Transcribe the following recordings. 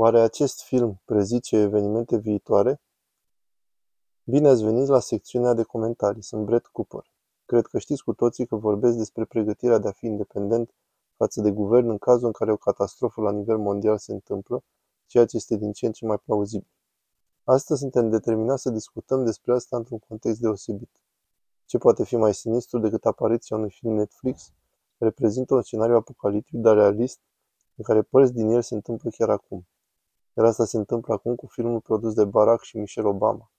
Oare acest film prezice evenimente viitoare? Bine ați venit la secțiunea de comentarii. Sunt Brett Cooper. Cred că știți cu toții că vorbesc despre pregătirea de a fi independent față de guvern în cazul în care o catastrofă la nivel mondial se întâmplă, ceea ce este din ce în ce mai plauzibil. Astăzi suntem determinați să discutăm despre asta într-un context deosebit. Ce poate fi mai sinistru decât apariția unui film Netflix reprezintă un scenariu apocaliptic, dar realist, în care părți din el se întâmplă chiar acum. Iar asta se întâmplă acum cu filmul produs de Barack și Michelle Obama.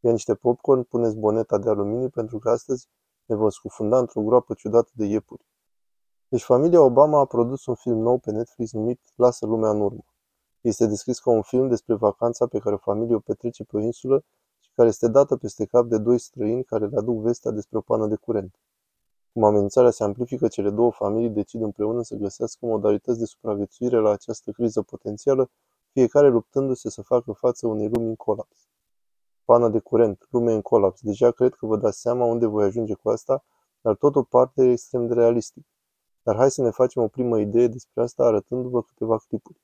Ia niște popcorn, puneți boneta de aluminiu pentru că astăzi ne vom scufunda într-o groapă ciudată de iepuri. Deci familia Obama a produs un film nou pe Netflix numit Lasă lumea în urmă. Este descris ca un film despre vacanța pe care o familie o petrece pe o insulă și care este dată peste cap de doi străini care le aduc vestea despre o pană de curent. Cum amenințarea se amplifică, cele două familii decid împreună să găsească modalități de supraviețuire la această criză potențială, fiecare luptându-se să facă față unei lumi în colaps. Pană de curent, lume în colaps. Deja cred că vă dați seama unde voi ajunge cu asta, dar tot o parte extrem de realistic. Dar hai să ne facem o primă idee despre asta arătându-vă câteva clipuri.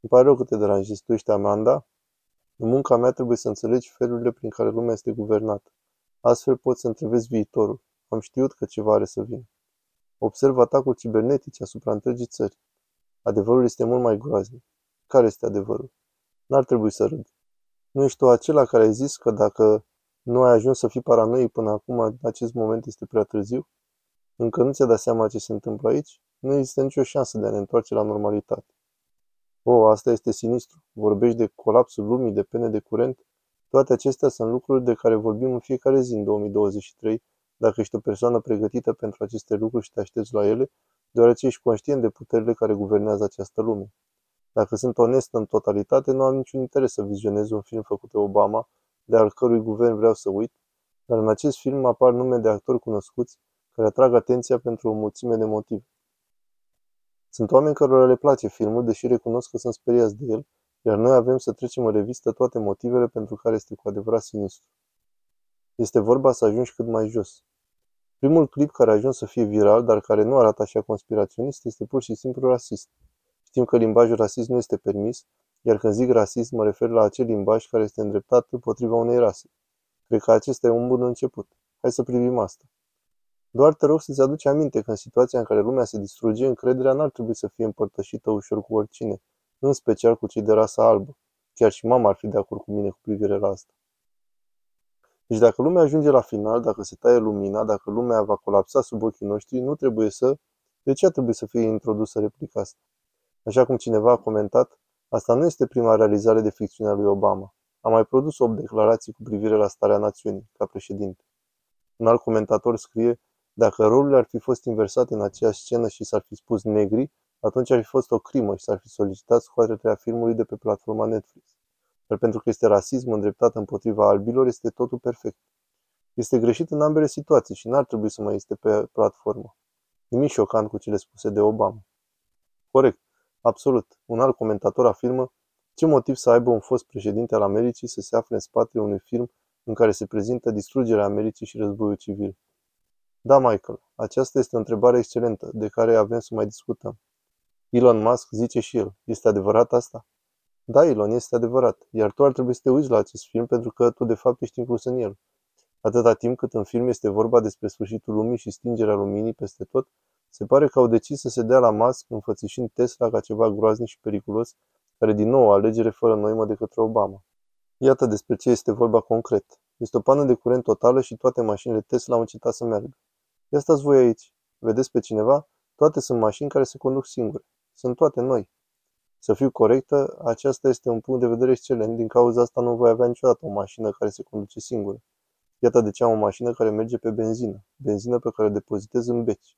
Îmi pare rău că te deranjezi, tu ești Amanda? În munca mea trebuie să înțelegi felurile prin care lumea este guvernată. Astfel poți să întrevezi viitorul. Am știut că ceva are să vină. Observ atacuri cibernetice asupra întregii țări. Adevărul este mult mai groaznic. Care este adevărul? N-ar trebui să râd. Nu ești tu acela care ai zis că dacă nu ai ajuns să fii paranoic până acum, în acest moment este prea târziu? Încă nu ți-a dat seama ce se întâmplă aici? Nu există nicio șansă de a ne întoarce la normalitate. O, asta este sinistru. Vorbești de colapsul lumii, de pene de curent. Toate acestea sunt lucruri de care vorbim în fiecare zi în 2023 dacă ești o persoană pregătită pentru aceste lucruri și te aștepți la ele, deoarece ești conștient de puterile care guvernează această lume. Dacă sunt onest în totalitate, nu am niciun interes să vizionez un film făcut de Obama, de al cărui guvern vreau să uit, dar în acest film apar nume de actori cunoscuți care atrag atenția pentru o mulțime de motive. Sunt oameni cărora le place filmul, deși recunosc că sunt speriați de el, iar noi avem să trecem în revistă toate motivele pentru care este cu adevărat sinistru. Este vorba să ajungi cât mai jos. Primul clip care a ajuns să fie viral, dar care nu arată așa conspiraționist, este pur și simplu rasist. Știm că limbajul rasist nu este permis, iar când zic rasist mă refer la acel limbaj care este îndreptat împotriva unei rase. Cred că acesta e un bun început. Hai să privim asta. Doar te rog să-ți aduci aminte că în situația în care lumea se distruge, încrederea n-ar trebui să fie împărtășită ușor cu oricine, în special cu cei de rasa albă. Chiar și mama ar fi de acord cu mine cu privire la asta. Deci dacă lumea ajunge la final, dacă se taie lumina, dacă lumea va colapsa sub ochii noștri, nu trebuie să... De ce trebuie să fie introdusă replica asta? Așa cum cineva a comentat, asta nu este prima realizare de ficțiune a lui Obama. A mai produs 8 declarații cu privire la starea națiunii, ca președinte. Un alt comentator scrie, dacă rolurile ar fi fost inversate în aceeași scenă și s-ar fi spus negri, atunci ar fi fost o crimă și s-ar fi solicitat scoaterea filmului de pe platforma Netflix. Dar pentru că este rasism îndreptat împotriva albilor, este totul perfect. Este greșit în ambele situații și n-ar trebui să mai este pe platformă. Nimic șocant cu cele spuse de Obama. Corect, absolut. Un alt comentator afirmă ce motiv să aibă un fost președinte al Americii să se afle în spatele unui film în care se prezintă distrugerea Americii și războiul civil. Da, Michael, aceasta este o întrebare excelentă, de care avem să mai discutăm. Elon Musk zice și el, este adevărat asta? Da, Elon, este adevărat, iar tu ar trebui să te uiți la acest film pentru că tu de fapt ești inclus în el. Atâta timp cât în film este vorba despre sfârșitul lumii și stingerea luminii peste tot, se pare că au decis să se dea la masc înfățișând Tesla ca ceva groaznic și periculos, care din nou o alegere fără noimă de către Obama. Iată despre ce este vorba concret. Este o pană de curent totală și toate mașinile Tesla au încetat să meargă. Ia stați voi aici. Vedeți pe cineva? Toate sunt mașini care se conduc singure. Sunt toate noi. Să fiu corectă, aceasta este un punct de vedere excelent, din cauza asta nu voi avea niciodată o mașină care se conduce singură. Iată de ce am o mașină care merge pe benzină, benzină pe care o depozitez în beci.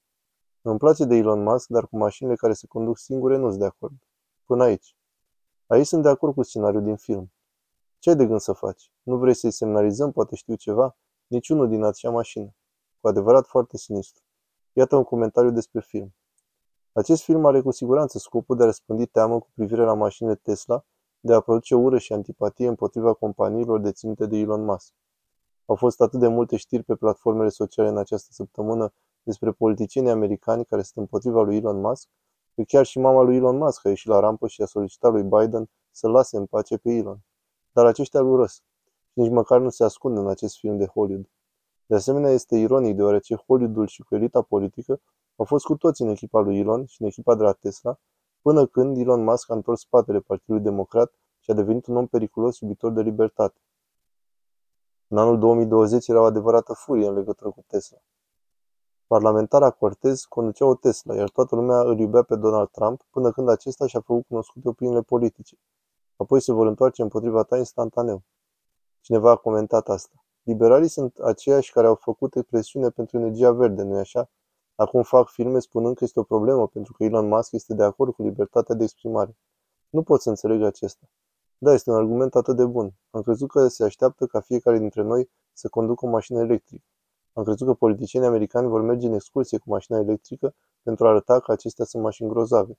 Îmi place de Elon Musk, dar cu mașinile care se conduc singure nu sunt de acord. Până aici. Aici sunt de acord cu scenariul din film. Ce ai de gând să faci? Nu vrei să-i semnalizăm, poate știu ceva? Niciunul din acea mașină. Cu adevărat foarte sinistru. Iată un comentariu despre film. Acest film are cu siguranță scopul de a răspândi teamă cu privire la mașinile Tesla, de a produce ură și antipatie împotriva companiilor deținute de Elon Musk. Au fost atât de multe știri pe platformele sociale în această săptămână despre politicieni americani care sunt împotriva lui Elon Musk, Că chiar și mama lui Elon Musk a ieșit la rampă și a solicitat lui Biden să lase în pace pe Elon. Dar aceștia îl urăsc. Și nici măcar nu se ascund în acest film de Hollywood. De asemenea, este ironic deoarece Hollywoodul și cu elita politică au fost cu toți în echipa lui Elon și în echipa de la Tesla, până când Elon Musk a întors spatele Partidului Democrat și a devenit un om periculos iubitor de libertate. În anul 2020 era o adevărată furie în legătură cu Tesla. Parlamentara Cortez conducea o Tesla, iar toată lumea îl iubea pe Donald Trump până când acesta și-a făcut cunoscute opiniile politice. Apoi se vor întoarce împotriva ta instantaneu. Cineva a comentat asta. Liberalii sunt aceiași care au făcut presiune pentru energia verde, nu-i așa? Acum fac filme spunând că este o problemă pentru că Elon Musk este de acord cu libertatea de exprimare. Nu pot să înțeleg acesta. Da, este un argument atât de bun. Am crezut că se așteaptă ca fiecare dintre noi să conducă o mașină electrică. Am crezut că politicienii americani vor merge în excursie cu mașina electrică pentru a arăta că acestea sunt mașini grozave.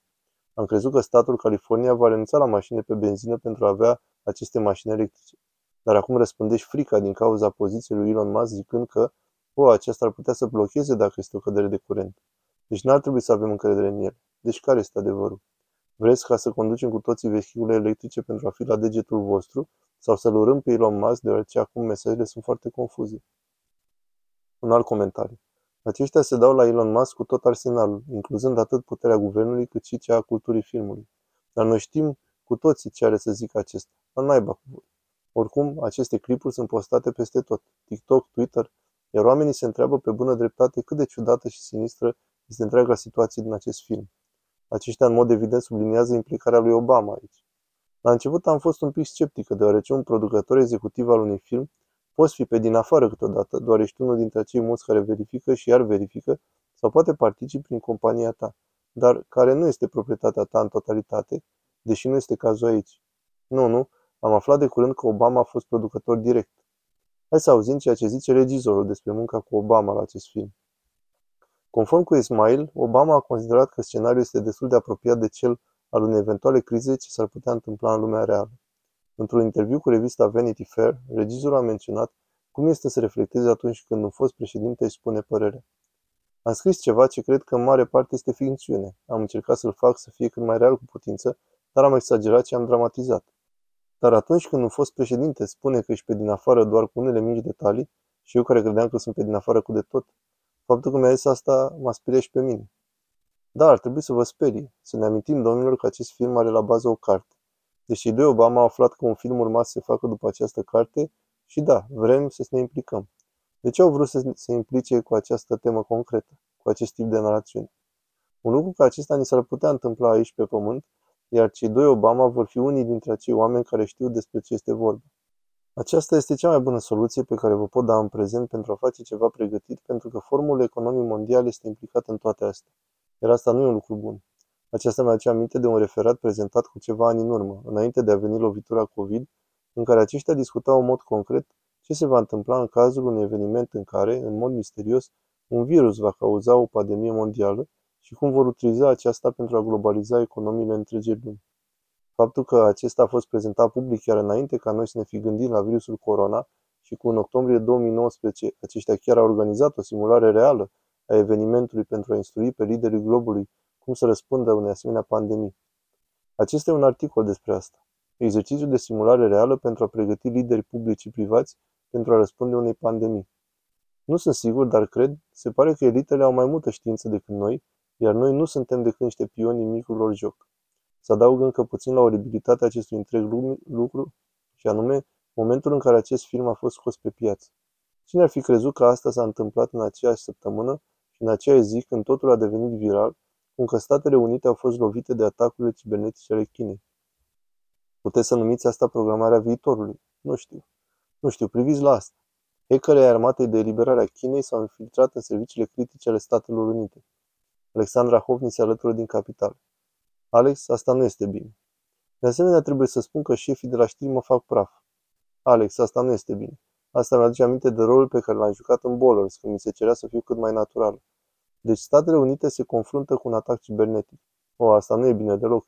Am crezut că statul California va renunța la mașini pe benzină pentru a avea aceste mașini electrice. Dar acum răspândești frica din cauza poziției lui Elon Musk zicând că, o, aceasta ar putea să blocheze dacă este o cădere de curent. Deci n-ar trebui să avem încredere în el. Deci care este adevărul? Vreți ca să conducem cu toții vehicule electrice pentru a fi la degetul vostru sau să-l urâm pe Elon Musk deoarece acum mesajele sunt foarte confuze? Un alt comentariu. Aceștia se dau la Elon Musk cu tot arsenalul, incluzând atât puterea guvernului cât și cea a culturii filmului. Dar noi știm cu toții ce are să zică acesta. Dar naiba cu voi. Oricum, aceste clipuri sunt postate peste tot. TikTok, Twitter, iar oamenii se întreabă pe bună dreptate cât de ciudată și sinistră este întreaga situație din acest film. Aceștia în mod evident subliniază implicarea lui Obama aici. La început am fost un pic sceptică, deoarece un producător executiv al unui film Poți fi pe din afară câteodată, doar ești unul dintre cei mulți care verifică și iar verifică, sau poate participi prin compania ta, dar care nu este proprietatea ta în totalitate, deși nu este cazul aici. Nu, nu, am aflat de curând că Obama a fost producător direct. Hai să auzim ceea ce zice regizorul despre munca cu Obama la acest film. Conform cu Ismail, Obama a considerat că scenariul este destul de apropiat de cel al unei eventuale crize ce s-ar putea întâmpla în lumea reală. Într-un interviu cu revista Vanity Fair, regizorul a menționat cum este să reflecteze atunci când un fost președinte își spune părerea. Am scris ceva ce cred că în mare parte este ficțiune. Am încercat să-l fac să fie cât mai real cu putință, dar am exagerat și am dramatizat. Dar atunci când un fost președinte spune că ești pe din afară doar cu unele mici detalii, și eu care credeam că sunt pe din afară cu de tot, faptul că mi-a zis asta m-a speriat și pe mine. Da, ar trebui să vă sperie, să ne amintim, domnilor, că acest film are la bază o carte. Deși doi Obama a aflat că un film urma să se facă după această carte și da, vrem să ne implicăm. De ce au vrut să se implice cu această temă concretă, cu acest tip de narațiune? Un lucru ca acesta ni s-ar putea întâmpla aici pe pământ, iar cei doi Obama vor fi unii dintre acei oameni care știu despre ce este vorba. Aceasta este cea mai bună soluție pe care vă pot da în prezent pentru a face ceva pregătit, pentru că formul economic mondial este implicat în toate astea. Iar asta nu e un lucru bun. Aceasta mi-aduce aminte de un referat prezentat cu ceva ani în urmă, înainte de a veni lovitura COVID, în care aceștia discutau în mod concret ce se va întâmpla în cazul unui eveniment în care, în mod misterios, un virus va cauza o pandemie mondială și cum vor utiliza aceasta pentru a globaliza economiile întregii lumi. Faptul că acesta a fost prezentat public chiar înainte ca noi să ne fi gândit la virusul corona și cu în octombrie 2019 aceștia chiar au organizat o simulare reală a evenimentului pentru a instrui pe liderii globului cum să răspundă unei asemenea pandemii. Acesta e un articol despre asta. Exercițiul de simulare reală pentru a pregăti lideri publici și privați pentru a răspunde unei pandemii. Nu sunt sigur, dar cred, se pare că elitele au mai multă știință decât noi, iar noi nu suntem decât niște pioni în micul lor joc. Să adaug încă puțin la oribilitatea acestui întreg lucru, și anume momentul în care acest film a fost scos pe piață. Cine ar fi crezut că asta s-a întâmplat în aceeași săptămână și în aceeași zi când totul a devenit viral cum că Statele Unite au fost lovite de atacurile cibernetice ale Chinei. Puteți să numiți asta programarea viitorului? Nu știu. Nu știu, priviți la asta. Hackerii ai armatei de eliberare a Chinei s-au infiltrat în serviciile critice ale Statelor Unite. Alexandra Hovni se alătură din capital. Alex, asta nu este bine. De asemenea, trebuie să spun că șefii de la știri mă fac praf. Alex, asta nu este bine. Asta mi-aduce aminte de rolul pe care l-am jucat în Bowlers, când mi se cerea să fiu cât mai natural. Deci Statele Unite se confruntă cu un atac cibernetic. O, asta nu e bine deloc.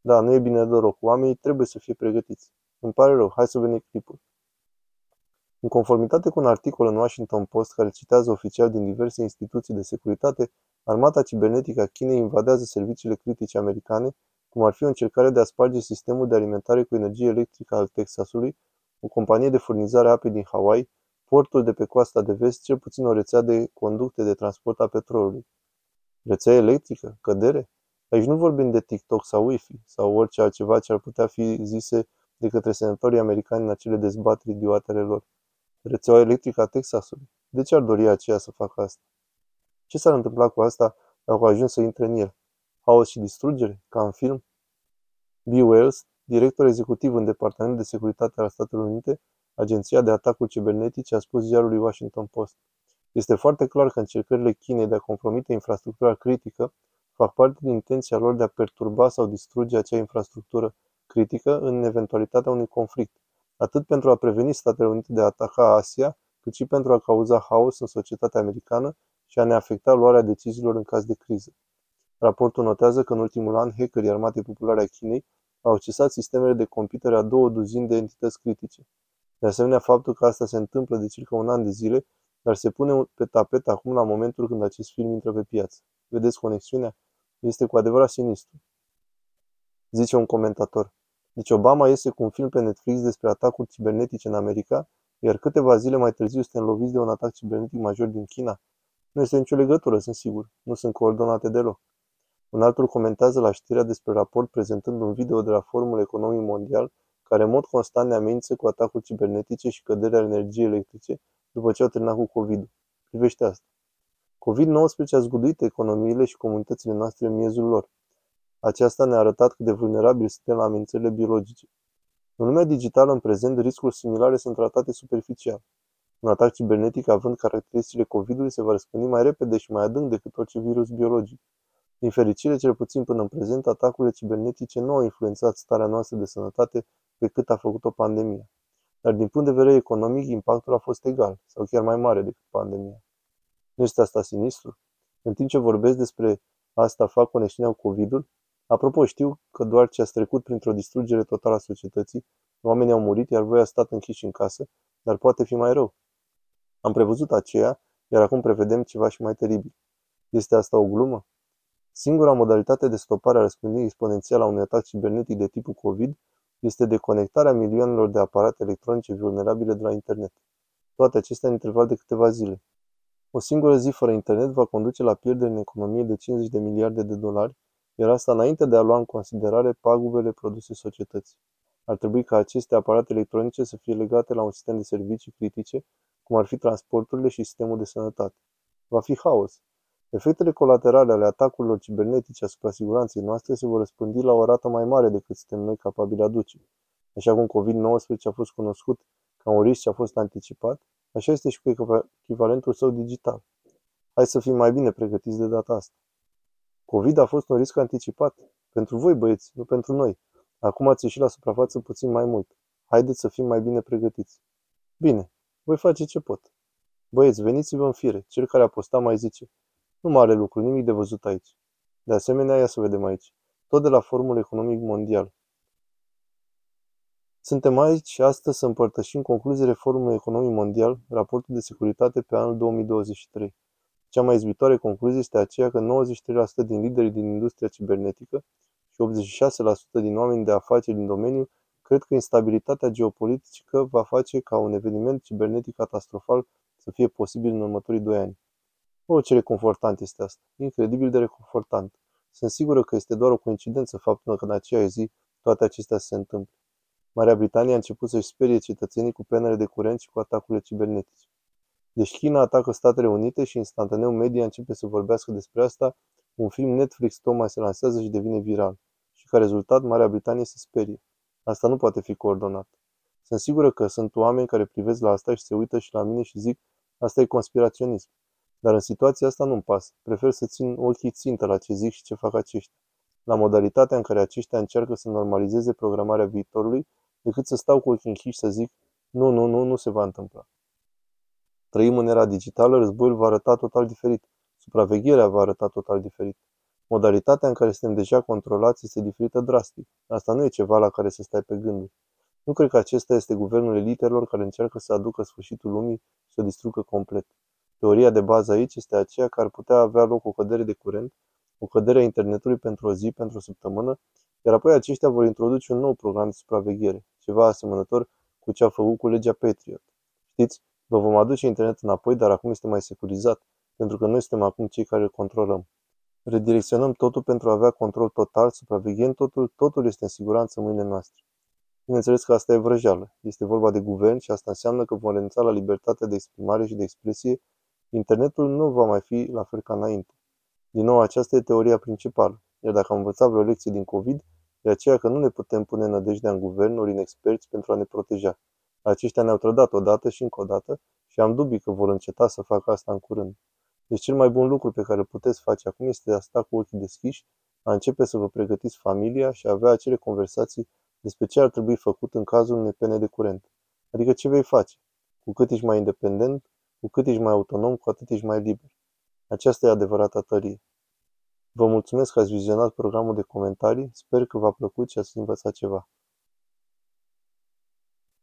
Da, nu e bine deloc. Oamenii trebuie să fie pregătiți. Îmi pare rău, hai să vedem clipul. În conformitate cu un articol în Washington Post care citează oficial din diverse instituții de securitate, Armata cibernetică a Chinei invadează serviciile critice americane, cum ar fi o încercare de a sparge sistemul de alimentare cu energie electrică al Texasului, o companie de furnizare a apei din Hawaii, portul de pe coasta de vest, cel puțin o rețea de conducte de transport a petrolului. Rețea electrică? Cădere? Aici nu vorbim de TikTok sau Wi-Fi sau orice altceva ce ar putea fi zise de către senatorii americani în acele dezbateri idioatele lor. Rețeaua electrică a Texasului. De ce ar dori aceea să facă asta? Ce s-ar întâmpla cu asta dacă au ajuns să intre în el? Haos și distrugere? Ca în film? B. Wells, director executiv în Departamentul de Securitate al Statelor Unite, Agenția de Atacuri Cibernetice, a spus ziarului Washington Post. Este foarte clar că încercările Chinei de a compromite infrastructura critică fac parte din intenția lor de a perturba sau distruge acea infrastructură critică în eventualitatea unui conflict, atât pentru a preveni Statele Unite de a ataca Asia, cât și pentru a cauza haos în societatea americană și a ne afecta luarea deciziilor în caz de criză. Raportul notează că în ultimul an hackerii armatei populare a Chinei au accesat sistemele de computere a două duzini de entități critice. De asemenea, faptul că asta se întâmplă de circa un an de zile, dar se pune pe tapet acum la momentul când acest film intră pe piață. Vedeți conexiunea? Este cu adevărat sinistru. Zice un comentator. Deci Obama iese cu un film pe Netflix despre atacuri cibernetice în America, iar câteva zile mai târziu suntem loviți de un atac cibernetic major din China. Nu este nicio legătură, sunt sigur. Nu sunt coordonate deloc. Un altul comentează la știrea despre raport prezentând un video de la Forumul Economic Mondial care în mod constant ne amenință cu atacuri cibernetice și căderea energiei electrice după ce au terminat cu COVID-ul. Privește asta. COVID-19 a zguduit economiile și comunitățile noastre în miezul lor. Aceasta ne-a arătat cât de vulnerabili suntem la amenințările biologice. În lumea digitală, în prezent, riscuri similare sunt tratate superficial. Un atac cibernetic având caracteristicile COVID-ului se va răspândi mai repede și mai adânc decât orice virus biologic. Din fericire, cel puțin până în prezent, atacurile cibernetice nu au influențat starea noastră de sănătate pe cât a făcut-o pandemia. Dar din punct de vedere economic, impactul a fost egal, sau chiar mai mare decât pandemia. Nu este asta sinistru? În timp ce vorbesc despre asta, fac conexiunea cu COVID-ul? Apropo, știu că doar ce ați trecut printr-o distrugere totală a societății, oamenii au murit, iar voi ați stat închiși în casă, dar poate fi mai rău. Am prevăzut aceea, iar acum prevedem ceva și mai teribil. Este asta o glumă? Singura modalitate de stopare a răspândirii exponențiale a unui atac cibernetic de tipul COVID este deconectarea milioanelor de aparate electronice vulnerabile de la internet. Toate acestea în interval de câteva zile. O singură zi fără internet va conduce la pierderi în economie de 50 de miliarde de dolari, iar asta înainte de a lua în considerare pagubele produse societății. Ar trebui ca aceste aparate electronice să fie legate la un sistem de servicii critice, cum ar fi transporturile și sistemul de sănătate. Va fi haos. Efectele colaterale ale atacurilor cibernetice asupra siguranței noastre se vor răspândi la o rată mai mare decât suntem noi capabili aduce. Așa cum COVID-19 a fost cunoscut ca un risc ce a fost anticipat, așa este și cu echivalentul său digital. Hai să fim mai bine pregătiți de data asta. COVID a fost un risc anticipat. Pentru voi, băieți, nu pentru noi. Acum ați ieșit la suprafață puțin mai mult. Haideți să fim mai bine pregătiți. Bine, voi face ce pot. Băieți, veniți-vă în fire. Cel care a postat mai zice. Nu mare lucru, nimic de văzut aici. De asemenea, ia să vedem aici. Tot de la Forumul Economic Mondial. Suntem aici astăzi să împărtășim concluziile Forumului Economic Mondial, raportul de securitate pe anul 2023. Cea mai izbitoare concluzie este aceea că 93% din liderii din industria cibernetică și 86% din oameni de afaceri din domeniu cred că instabilitatea geopolitică va face ca un eveniment cibernetic catastrofal să fie posibil în următorii doi ani. Oh, ce reconfortant este asta! Incredibil de reconfortant! Sunt sigură că este doar o coincidență faptul că în aceea zi toate acestea se întâmplă. Marea Britanie a început să-și sperie cetățenii cu penele de curent și cu atacurile cibernetice. Deci China atacă Statele Unite și instantaneu media începe să vorbească despre asta, un film Netflix tocmai se lansează și devine viral. Și ca rezultat, Marea Britanie se sperie. Asta nu poate fi coordonat. Sunt sigură că sunt oameni care privesc la asta și se uită și la mine și zic, asta e conspiraționism. Dar în situația asta nu-mi pasă. Prefer să țin ochii țintă la ce zic și ce fac aceștia. La modalitatea în care aceștia încearcă să normalizeze programarea viitorului, decât să stau cu ochii închiși să zic, nu, nu, nu, nu se va întâmpla. Trăim în era digitală, războiul va arăta total diferit. Supravegherea va arăta total diferit. Modalitatea în care suntem deja controlați este diferită drastic. Asta nu e ceva la care să stai pe gânduri. Nu cred că acesta este guvernul elitelor care încearcă să aducă sfârșitul lumii și să o distrugă complet. Teoria de bază aici este aceea că ar putea avea loc o cădere de curent, o cădere a internetului pentru o zi, pentru o săptămână, iar apoi aceștia vor introduce un nou program de supraveghere, ceva asemănător cu ce a făcut cu legea Patriot. Știți, vă vom aduce internet înapoi, dar acum este mai securizat, pentru că noi suntem acum cei care îl controlăm. Redirecționăm totul pentru a avea control total, supraveghem totul, totul este în siguranță în mâinile noastre. Bineînțeles că asta e vrăjeală. Este vorba de guvern și asta înseamnă că vom renunța la libertatea de exprimare și de expresie. Internetul nu va mai fi la fel ca înainte. Din nou, aceasta e teoria principală. Iar dacă am învățat vreo lecție din COVID, e aceea că nu ne putem pune nădejdea în guvern ori în experți pentru a ne proteja. Aceștia ne-au trădat odată și încă o dată și am dubii că vor înceta să facă asta în curând. Deci cel mai bun lucru pe care îl puteți face acum este de a sta cu ochii deschiși, a începe să vă pregătiți familia și a avea acele conversații despre ce ar trebui făcut în cazul unei pene de curent. Adică ce vei face. Cu cât ești mai independent, cu cât ești mai autonom, cu atât ești mai liber. Aceasta e adevărata tărie. Vă mulțumesc că ați vizionat programul de comentarii, sper că v-a plăcut și ați învățat ceva.